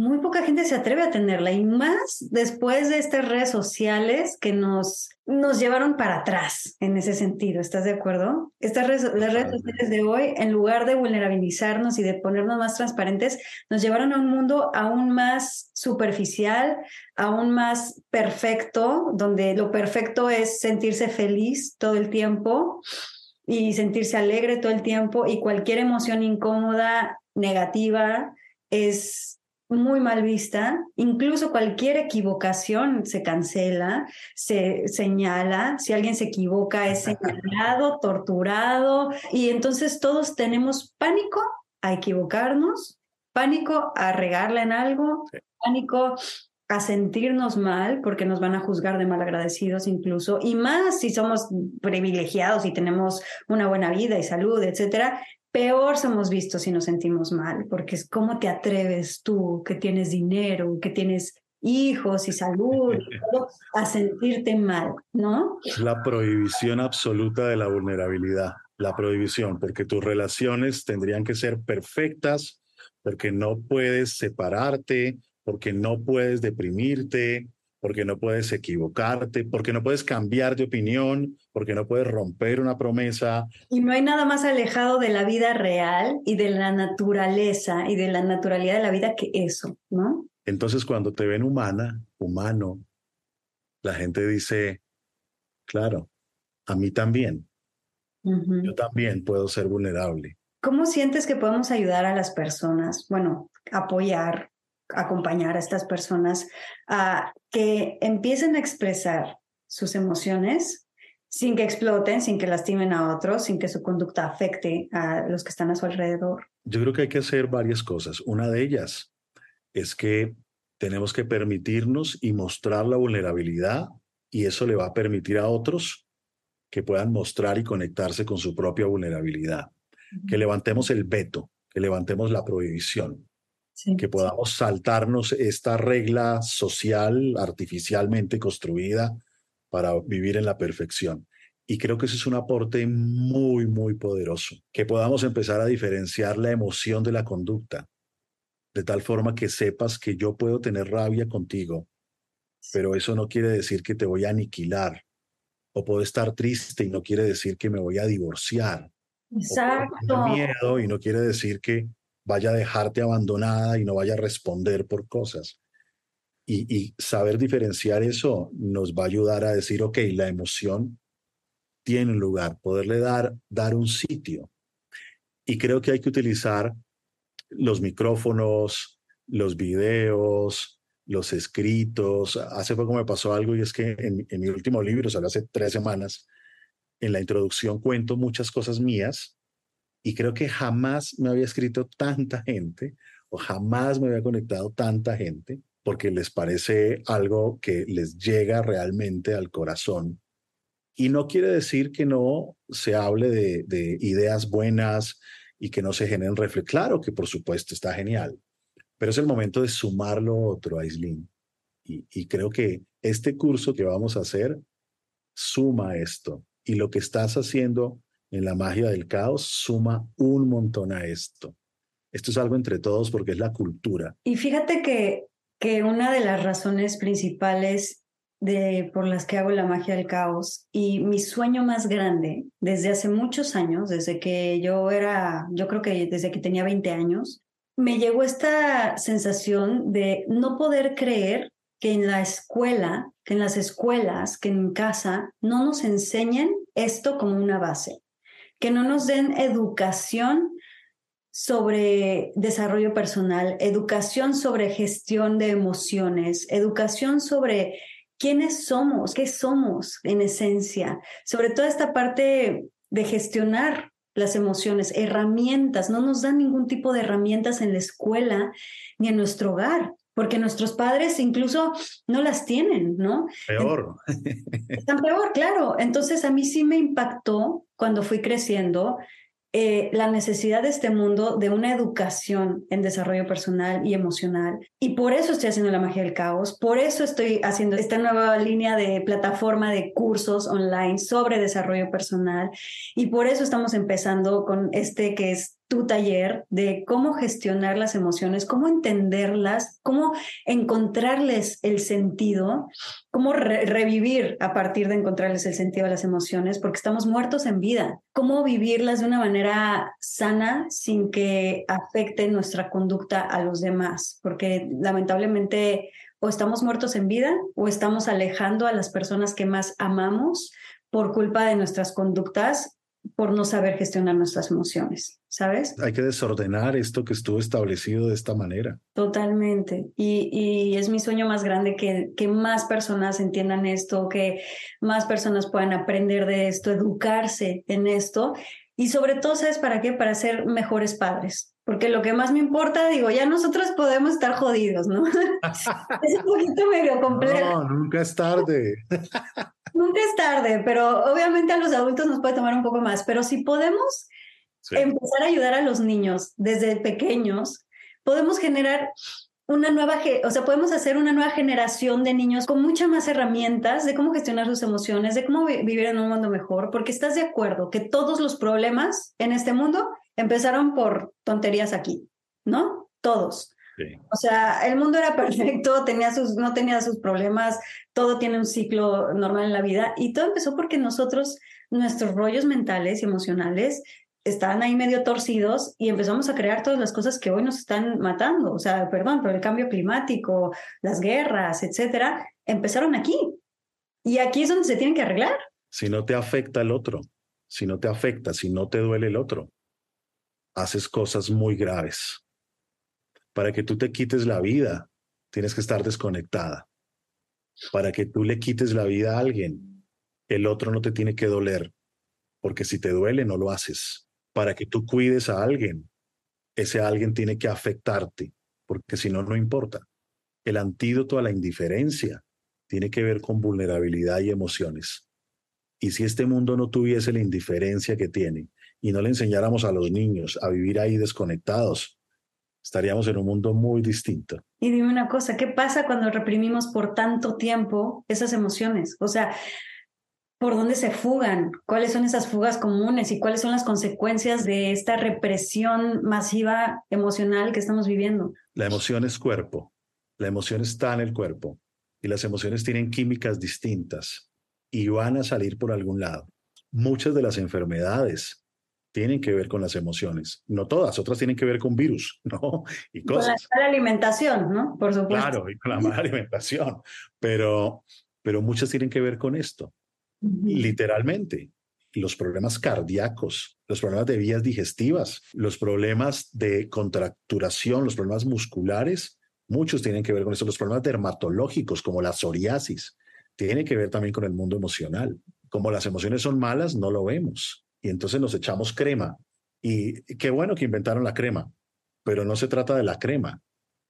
muy poca gente se atreve a tenerla y más después de estas redes sociales que nos, nos llevaron para atrás en ese sentido. ¿Estás de acuerdo? Estas redes, las redes sociales de hoy, en lugar de vulnerabilizarnos y de ponernos más transparentes, nos llevaron a un mundo aún más superficial, aún más perfecto, donde lo perfecto es sentirse feliz todo el tiempo y sentirse alegre todo el tiempo y cualquier emoción incómoda, negativa, es muy mal vista, incluso cualquier equivocación se cancela, se señala, si alguien se equivoca es señalado, torturado, y entonces todos tenemos pánico a equivocarnos, pánico a regarla en algo, pánico a sentirnos mal porque nos van a juzgar de malagradecidos incluso, y más si somos privilegiados y tenemos una buena vida y salud, etcétera, peor somos vistos si nos sentimos mal, porque es cómo te atreves tú, que tienes dinero, que tienes hijos y salud, a sentirte mal, ¿no? La prohibición absoluta de la vulnerabilidad, la prohibición, porque tus relaciones tendrían que ser perfectas, porque no puedes separarte, porque no puedes deprimirte, porque no puedes equivocarte, porque no puedes cambiar de opinión, porque no puedes romper una promesa. Y no hay nada más alejado de la vida real y de la naturaleza y de la naturalidad de la vida que eso, ¿no? Entonces cuando te ven humana, humano, la gente dice, claro, a mí también. Yo también puedo ser vulnerable. ¿Cómo sientes que podemos ayudar a las personas? Bueno, apoyar, acompañar a estas personas a que empiecen a expresar sus emociones sin que exploten, sin que lastimen a otros, sin que su conducta afecte a los que están a su alrededor. Yo creo que hay que hacer varias cosas. Una de ellas es que tenemos que permitirnos y mostrar la vulnerabilidad y eso le va a permitir a otros que puedan mostrar y conectarse con su propia vulnerabilidad. Que levantemos el veto, que levantemos la prohibición que podamos saltarnos esta regla social artificialmente construida para vivir en la perfección. Y creo que ese es un aporte muy, muy poderoso, que podamos empezar a diferenciar la emoción de la conducta, de tal forma que sepas que yo puedo tener rabia contigo, pero eso no quiere decir que te voy a aniquilar, o puedo estar triste y no quiere decir que me voy a divorciar. Exacto. miedo y no quiere decir que vaya a dejarte abandonada y no vaya a responder por cosas. Y, saber diferenciar eso nos va a ayudar a decir, ok, la emoción tiene un lugar, poderle dar, dar un sitio. Y creo que hay que utilizar los micrófonos, los videos, los escritos. Hace poco me pasó algo y es que en, mi último libro, salió hace tres semanas, en la introducción cuento muchas cosas mías y creo que jamás me había escrito tanta gente o jamás me había conectado tanta gente porque les parece algo que les llega realmente al corazón y no quiere decir que no se hable de, ideas buenas y que no se generen reflexiones. Claro que por supuesto está genial, pero es el momento de sumar lo otro, Aislin. Y, y creo que este curso que vamos a hacer suma esto. Y lo que estás haciendo en la magia del caos suma un montón a esto. Esto es algo entre todos porque es la cultura. Y fíjate que, que una de las razones principales de, por las que hago la magia del caos. Y mi sueño más grande, desde hace muchos años, desde que yo era, yo creo que desde que tenía 20 años, me llegó esta sensación de no poder creer que en la escuela, que en las escuelas, que en casa, no nos enseñen esto como una base, que no nos den educación sobre desarrollo personal, educación sobre gestión de emociones, educación sobre quiénes somos, qué somos en esencia, sobre toda esta parte de gestionar las emociones, herramientas, no nos dan ningún tipo de herramientas en la escuela ni en nuestro hogar, porque nuestros padres incluso no las tienen, ¿no? Peor. Están peor, claro. Entonces a mí sí me impactó cuando fui creciendo eh, la necesidad de este mundo de una educación en desarrollo personal y emocional. Y por eso estoy haciendo la magia del caos, por eso estoy haciendo esta nueva línea de plataforma de cursos online sobre desarrollo personal y por eso estamos empezando con este que es tu taller de cómo gestionar las emociones, cómo entenderlas, cómo encontrarles el sentido, cómo revivir a partir de encontrarles el sentido a las emociones, porque estamos muertos en vida, cómo vivirlas de una manera sana sin que afecte nuestra conducta a los demás, porque lamentablemente o estamos muertos en vida o estamos alejando a las personas que más amamos por culpa de nuestras conductas por no saber gestionar nuestras emociones, ¿sabes? Hay que desordenar esto que estuvo establecido de esta manera. Totalmente. Y, es mi sueño más grande que, que más personas entiendan esto, que más personas puedan aprender de esto, educarse en esto. Y sobre todo, ¿sabes para qué? Para ser mejores padres. Porque lo que más me importa, digo, ya nosotros podemos estar jodidos, ¿no? es un poquito medio complejo. No, nunca es tarde. Nunca es tarde, pero obviamente a los adultos nos puede tomar un poco más, pero si podemos empezar a ayudar a los niños desde pequeños, podemos generar una nueva, o sea, podemos hacer una nueva generación de niños con muchas más herramientas de cómo gestionar sus emociones, de cómo vivir en un mundo mejor, porque estás de acuerdo que todos los problemas en este mundo empezaron por tonterías aquí, ¿no? Todos. O sea, el mundo era perfecto, tenía sus, no tenía sus problemas, todo tiene un ciclo normal en la vida y todo empezó porque nosotros, nuestros rollos mentales y emocionales estaban ahí medio torcidos y empezamos a crear todas las cosas que hoy nos están matando. O sea, perdón, pero el cambio climático, las guerras, etcétera, empezaron aquí. Y aquí es donde se tienen que arreglar. Si no te afecta el otro, si no te afecta, si no te duele el otro, haces cosas muy graves para que tú te quites la vida, tienes que estar desconectada. Para que tú le quites la vida a alguien, el otro no te tiene que doler, porque si te duele, no lo haces. Para que tú cuides a alguien, ese alguien tiene que afectarte, porque si no, no importa. El antídoto a la indiferencia tiene que ver con vulnerabilidad y emociones. Y si este mundo no tuviese la indiferencia que tiene y no le enseñáramos a los niños a vivir ahí desconectados, estaríamos en un mundo muy distinto. Y dime una cosa, ¿qué pasa cuando reprimimos por tanto tiempo esas emociones? O sea, ¿por dónde se fugan? ¿Cuáles son esas fugas comunes y cuáles son las consecuencias de esta represión masiva emocional que estamos viviendo? La emoción es cuerpo, la emoción está en el cuerpo y las emociones tienen químicas distintas y van a salir por algún lado. Muchas de las enfermedades tienen que ver con las emociones. No todas, otras tienen que ver con virus, ¿no? Y cosas. Con la mala alimentación, ¿no? Por supuesto. Claro, y con la mala alimentación. Pero, pero muchas tienen que ver con esto. Literalmente. Los problemas cardíacos, los problemas de vías digestivas, los problemas de contracturación, los problemas musculares, muchos tienen que ver con eso. Los problemas dermatológicos, como la psoriasis, tienen que ver también con el mundo emocional. Como las emociones son malas, no lo vemos y entonces nos echamos crema. Y qué bueno que inventaron la crema, pero no se trata de la crema,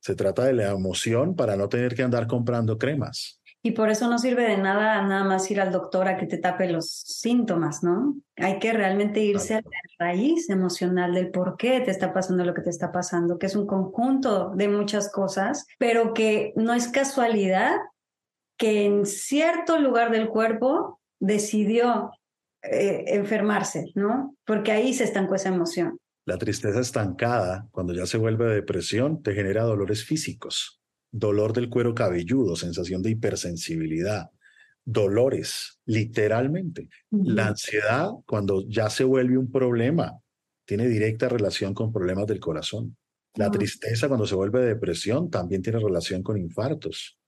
se trata de la emoción para no tener que andar comprando cremas. Y por eso no sirve de nada nada más ir al doctor a que te tape los síntomas, ¿no? Hay que realmente irse a la raíz emocional del por qué te está pasando lo que te está pasando, que es un conjunto de muchas cosas, pero que no es casualidad que en cierto lugar del cuerpo decidió eh, enfermarse, ¿no? Porque ahí se estancó esa emoción. La tristeza estancada, cuando ya se vuelve depresión, te genera dolores físicos, dolor del cuero cabelludo, sensación de hipersensibilidad, dolores, literalmente. La ansiedad, cuando ya se vuelve un problema, tiene directa relación con problemas del corazón. La tristeza, cuando se vuelve depresión, también tiene relación con infartos.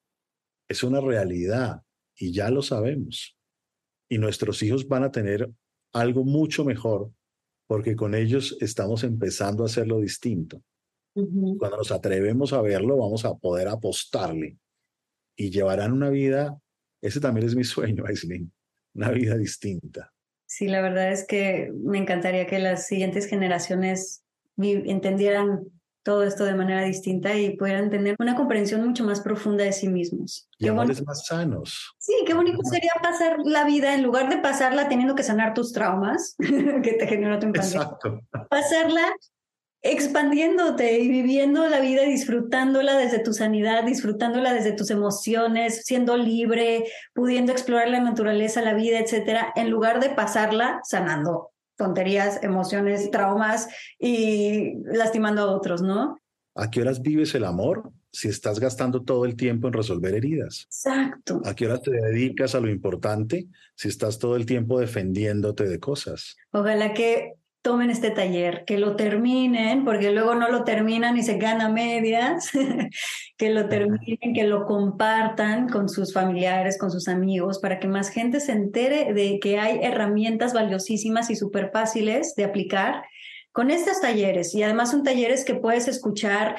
Es una realidad y ya lo sabemos y nuestros hijos van a tener algo mucho mejor porque con ellos estamos empezando a hacerlo distinto. Cuando nos atrevemos a verlo, vamos a poder apostarle y llevarán una vida, ese también es mi sueño, Aislinn, una vida distinta. Sí, la verdad es que me encantaría que las siguientes generaciones entendieran todo esto de manera distinta y pudieran tener una comprensión mucho más profunda de sí mismos. Y amores más sanos. Sí, qué bonito sería pasar la vida, en lugar de pasarla teniendo que sanar tus traumas que te generó tu infancia. Exacto. Pasarla expandiéndote y viviendo la vida, disfrutándola desde tu sanidad, disfrutándola desde tus emociones, siendo libre, pudiendo explorar la naturaleza, la vida, etcétera, en lugar de pasarla sanando tonterías, emociones, traumas y lastimando a otros, ¿no? ¿A qué horas vives el amor si estás gastando todo el tiempo en resolver heridas? Exacto. ¿A qué horas te dedicas a lo importante si estás todo el tiempo defendiéndote de cosas? Ojalá que tomen este taller, que lo terminen, porque luego no lo terminan y se gana medias, que lo terminen, que lo compartan con sus familiares, con sus amigos, para que más gente se entere de que hay herramientas valiosísimas y súper fáciles de aplicar con estos talleres. Y además son talleres que puedes escuchar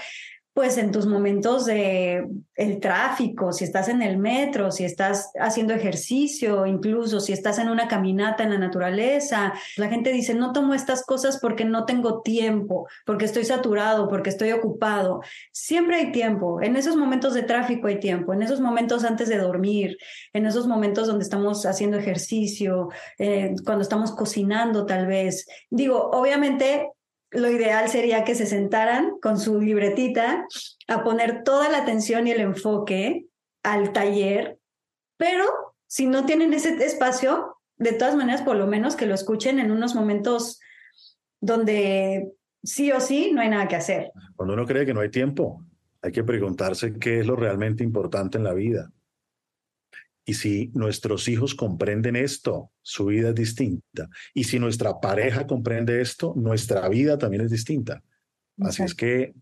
pues en tus momentos de el tráfico, si estás en el metro, si estás haciendo ejercicio, incluso si estás en una caminata en la naturaleza. La gente dice, no tomo estas cosas porque no tengo tiempo, porque estoy saturado, porque estoy ocupado. Siempre hay tiempo. En esos momentos de tráfico hay tiempo, en esos momentos antes de dormir, en esos momentos donde estamos haciendo ejercicio, eh, cuando estamos cocinando tal vez. Digo, obviamente lo ideal sería que se sentaran con su libretita a poner toda la atención y el enfoque al taller, pero si no tienen ese espacio, de todas maneras, por lo menos que lo escuchen en unos momentos donde sí o sí no hay nada que hacer. Cuando uno cree que no hay tiempo, hay que preguntarse qué es lo realmente importante en la vida. Y si nuestros hijos comprenden esto, su vida es distinta. Y si nuestra pareja comprende esto, nuestra vida también es distinta. Así es que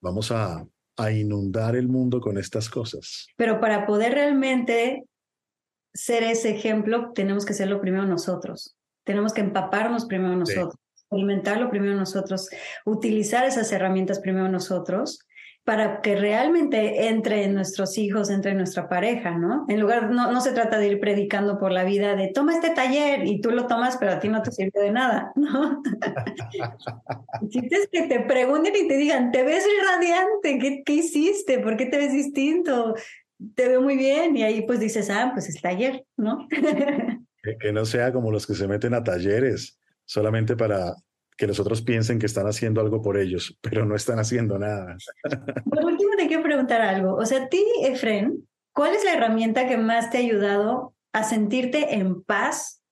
vamos a, a inundar el mundo con estas cosas. Pero para poder realmente ser ese ejemplo, tenemos que serlo primero nosotros. Tenemos que empaparnos primero nosotros, alimentarlo primero nosotros, utilizar esas herramientas primero nosotros para que realmente entre en nuestros hijos, entre en nuestra pareja, ¿no? En lugar, no, no se trata de ir predicando por la vida de toma este taller y tú lo tomas, pero a ti no te sirve de nada, ¿no? es que te pregunten y te digan, te ves radiante, ¿qué, ¿qué hiciste? ¿Por qué te ves distinto? Te veo muy bien y ahí pues dices, ah, pues es taller, ¿no? que, que no sea como los que se meten a talleres solamente para que los otros piensen que están haciendo algo por ellos, pero no están haciendo nada. Por último, te quiero preguntar algo. O sea, ti, Efren, ¿cuál es la herramienta que más te ha ayudado a sentirte en paz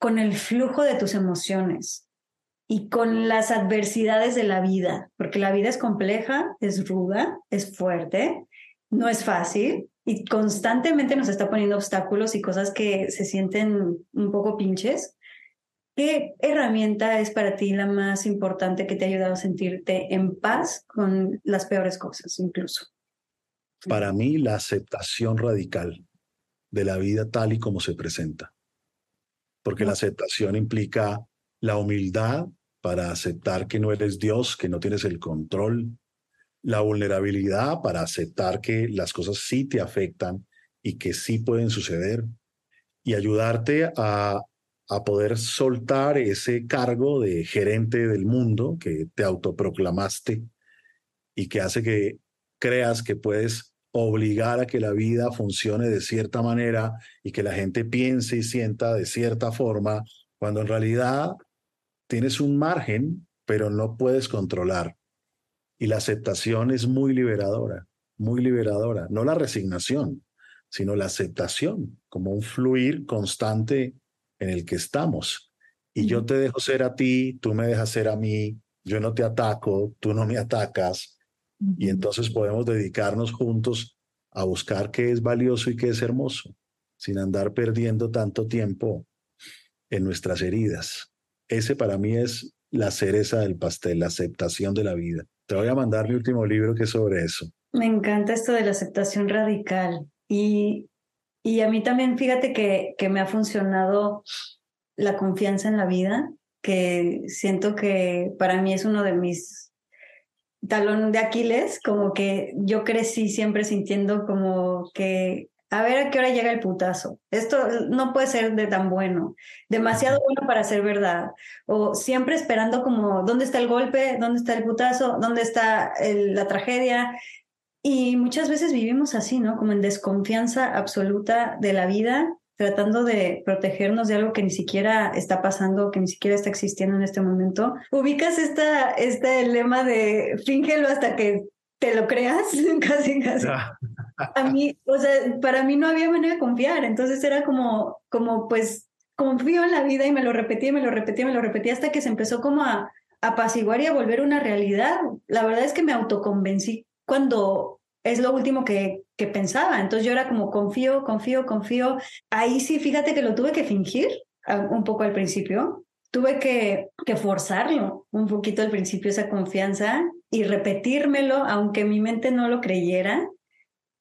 con el flujo de tus emociones y con las adversidades de la vida? Porque la vida es compleja, es ruda, es fuerte, no es fácil y constantemente nos está poniendo obstáculos y cosas que se sienten un poco pinches. ¿Qué herramienta es para ti la más importante que te ha ayudado a sentirte en paz con las peores cosas incluso? Para mí, la aceptación radical de la vida tal y como se presenta. Porque la aceptación implica la humildad para aceptar que no eres Dios, que no tienes el control, la vulnerabilidad para aceptar que las cosas sí te afectan y que sí pueden suceder y ayudarte a, a poder soltar ese cargo de gerente del mundo que te autoproclamaste y que hace que creas que puedes obligar a que la vida funcione de cierta manera y que la gente piense y sienta de cierta forma, cuando en realidad tienes un margen, pero no puedes controlar. Y la aceptación es muy liberadora, muy liberadora. No la resignación, sino la aceptación como un fluir constante en el que estamos. Y yo te dejo ser a ti, tú me dejas ser a mí, yo no te ataco, tú no me atacas. Y entonces podemos dedicarnos juntos a buscar qué es valioso y qué es hermoso, sin andar perdiendo tanto tiempo en nuestras heridas. Ese para mí es la cereza del pastel, la aceptación de la vida. Te voy a mandar mi último libro que es sobre eso. Me encanta esto de la aceptación radical. Y, y a mí también, fíjate que, que me ha funcionado la confianza en la vida, que siento que para mí es uno de mis talón de Aquiles, como que yo crecí siempre sintiendo como que a ver a qué hora llega el putazo. Esto no puede ser de tan bueno, demasiado bueno para ser verdad. O siempre esperando como, ¿dónde está el golpe? ¿Dónde está el putazo? ¿Dónde está la tragedia? Y muchas veces vivimos así, ¿no? Como en desconfianza absoluta de la vida, tratando de protegernos de algo que ni siquiera está pasando, que ni siquiera está existiendo en este momento. Ubicas esta, este lema de fíngelo hasta que te lo creas, casi, casi. Ah a mí, o sea, para mí no había manera de confiar, entonces era como, como pues confío en la vida y me lo repetía, me lo repetía, me lo repetía hasta que se empezó como a, apaciguar y a volver una realidad. La verdad es que me autoconvencí cuando es lo último que, que pensaba, entonces yo era como confío, confío, confío. Ahí sí, fíjate que lo tuve que fingir un poco al principio, tuve que, que forzarlo un poquito al principio esa confianza y repetírmelo, aunque mi mente no lo creyera,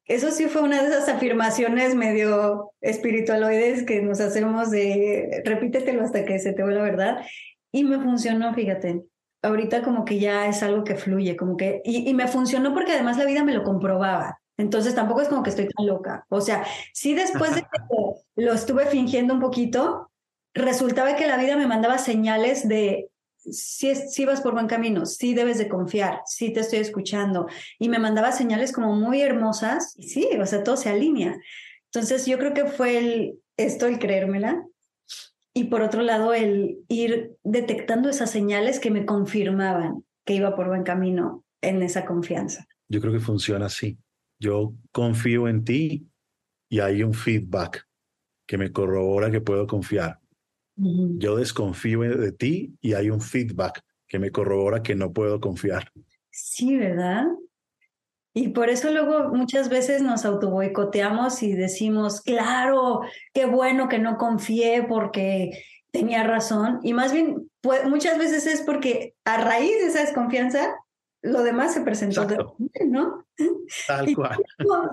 eso sí fue una de esas afirmaciones medio espiritualoides que nos hacemos de repítetelo hasta que se te la verdad. Y me funcionó, fíjate. Ahorita como que ya es algo que fluye, como que, y, y me funcionó porque además la vida me lo comprobaba. Entonces tampoco es como que estoy tan loca. O sea, sí después de que lo estuve fingiendo un poquito, resultaba que la vida me mandaba señales de si, si vas por buen camino, sí debes de confiar, sí te estoy escuchando. Y me mandaba señales como muy hermosas y sí, o sea, todo se alinea. Entonces yo creo que fue el, esto el creérmela y por otro lado el ir detectando esas señales que me confirmaban que iba por buen camino en esa confianza. Yo creo que funciona así. Yo confío en ti y hay un feedback que me corrobora que puedo confiar. Yo desconfío de ti y hay un feedback que me corrobora que no puedo confiar. Sí, ¿verdad? Y por eso luego muchas veces nos autoboicoteamos y decimos, claro, qué bueno que no confié porque tenía razón. Y más bien, pues, muchas veces es porque a raíz de esa desconfianza, lo demás se presentó, ¿no? Tal cual.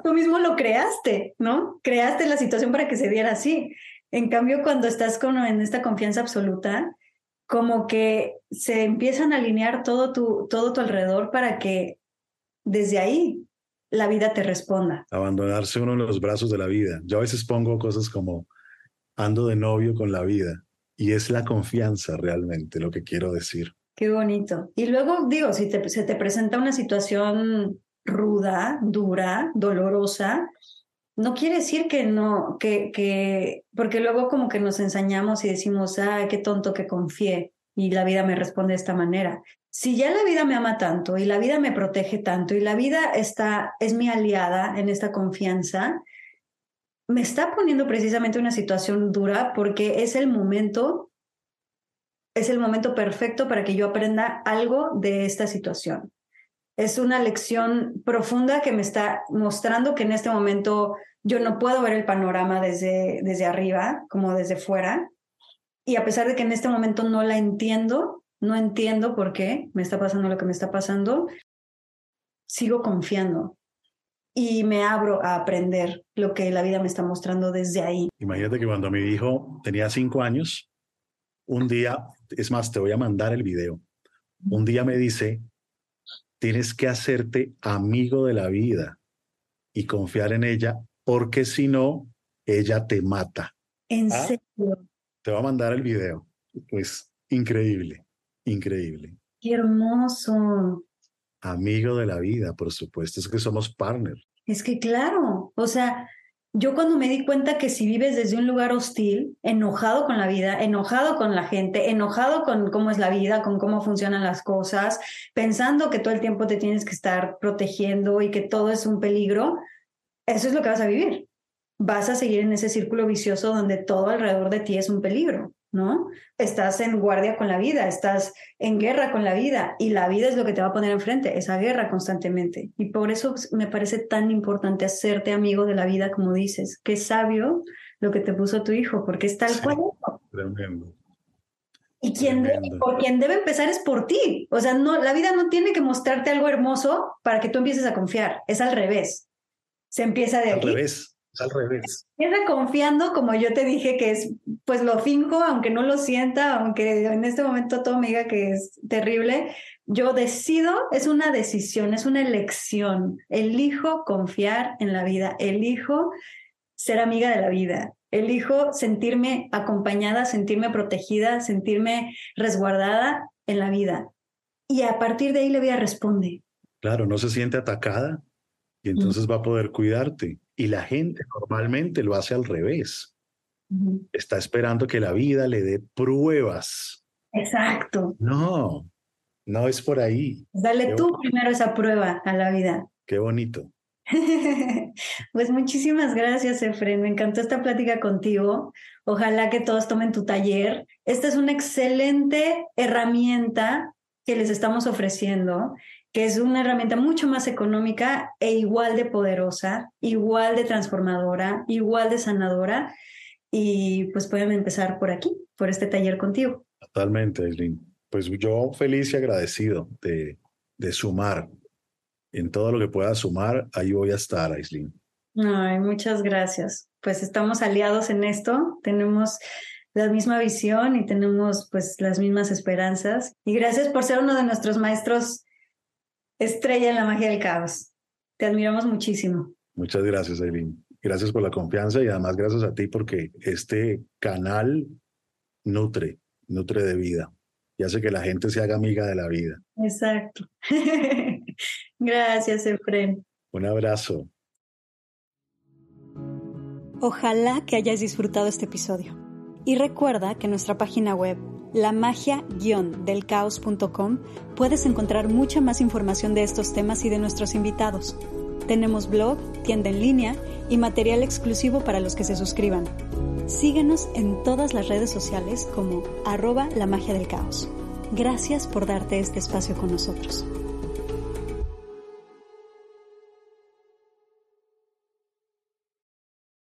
tú mismo lo creaste, ¿no? Creaste la situación para que se diera así. En cambio, cuando estás con, en esta confianza absoluta, como que se empiezan a alinear todo tu, todo tu alrededor para que desde ahí la vida te responda. Abandonarse uno en los brazos de la vida. Yo a veces pongo cosas como ando de novio con la vida y es la confianza realmente lo que quiero decir. Qué bonito. Y luego digo, si se te presenta una situación ruda, dura, dolorosa, no quiere decir que no, que, que, porque luego como que nos ensañamos y decimos, ah, qué tonto que confié. y la vida me responde de esta manera. Si ya la vida me ama tanto y la vida me protege tanto y la vida está, es mi aliada en esta confianza, me está poniendo precisamente una situación dura porque es el momento, es el momento perfecto para que yo aprenda algo de esta situación. Es una lección profunda que me está mostrando que en este momento yo no puedo ver el panorama desde, desde arriba, como desde fuera. Y a pesar de que en este momento no la entiendo, no entiendo por qué me está pasando lo que me está pasando, sigo confiando y me abro a aprender lo que la vida me está mostrando desde ahí. Imagínate que cuando mi hijo tenía cinco años, un día, es más, te voy a mandar el video, un día me dice, tienes que hacerte amigo de la vida y confiar en ella, porque si no, ella te mata. ¿En ¿Ah? serio? Te voy a mandar el video. Pues increíble, increíble. Qué hermoso amigo de la vida, por supuesto, es que somos partners. Es que claro, o sea, yo cuando me di cuenta que si vives desde un lugar hostil, enojado con la vida, enojado con la gente, enojado con cómo es la vida, con cómo funcionan las cosas, pensando que todo el tiempo te tienes que estar protegiendo y que todo es un peligro, eso es lo que vas a vivir. Vas a seguir en ese círculo vicioso donde todo alrededor de ti es un peligro. ¿No? Estás en guardia con la vida, estás en guerra con la vida y la vida es lo que te va a poner enfrente, esa guerra constantemente. Y por eso me parece tan importante hacerte amigo de la vida, como dices. Qué sabio lo que te puso tu hijo, porque es tal cual. Tremendo. Y quien por quien debe empezar es por ti. O sea, no, la vida no tiene que mostrarte algo hermoso para que tú empieces a confiar. Es al revés. Se empieza de al revés al revés. Confiando, como yo te dije, que es, pues lo finjo, aunque no lo sienta, aunque en este momento todo me diga que es terrible, yo decido, es una decisión, es una elección. Elijo confiar en la vida, elijo ser amiga de la vida, elijo sentirme acompañada, sentirme protegida, sentirme resguardada en la vida. Y a partir de ahí le voy a responder. Claro, no se siente atacada y entonces va a poder cuidarte. Y la gente normalmente lo hace al revés. Está esperando que la vida le dé pruebas. Exacto. No, no es por ahí. Dale tú primero esa prueba a la vida. Qué bonito. pues muchísimas gracias, Efren. Me encantó esta plática contigo. Ojalá que todos tomen tu taller. Esta es una excelente herramienta que les estamos ofreciendo que es una herramienta mucho más económica e igual de poderosa, igual de transformadora, igual de sanadora. Y pues pueden empezar por aquí, por este taller contigo. Totalmente, Aislinn. Pues yo feliz y agradecido de, de sumar. En todo lo que pueda sumar, ahí voy a estar, Aislinn. Ay, muchas gracias. Pues estamos aliados en esto, tenemos la misma visión y tenemos pues las mismas esperanzas. Y gracias por ser uno de nuestros maestros estrella en la magia del caos. Te admiramos muchísimo. Muchas gracias, Aileen. Gracias por la confianza y además gracias a ti porque este canal nutre, nutre de vida y hace que la gente se haga amiga de la vida. Exacto. gracias, Efren. Un abrazo. Ojalá que hayas disfrutado este episodio. Y recuerda que nuestra página web la magia-delcaos.com puedes encontrar mucha más información de estos temas y de nuestros invitados. Tenemos blog, tienda en línea y material exclusivo para los que se suscriban. Síguenos en todas las redes sociales como arroba la magia del caos. Gracias por darte este espacio con nosotros.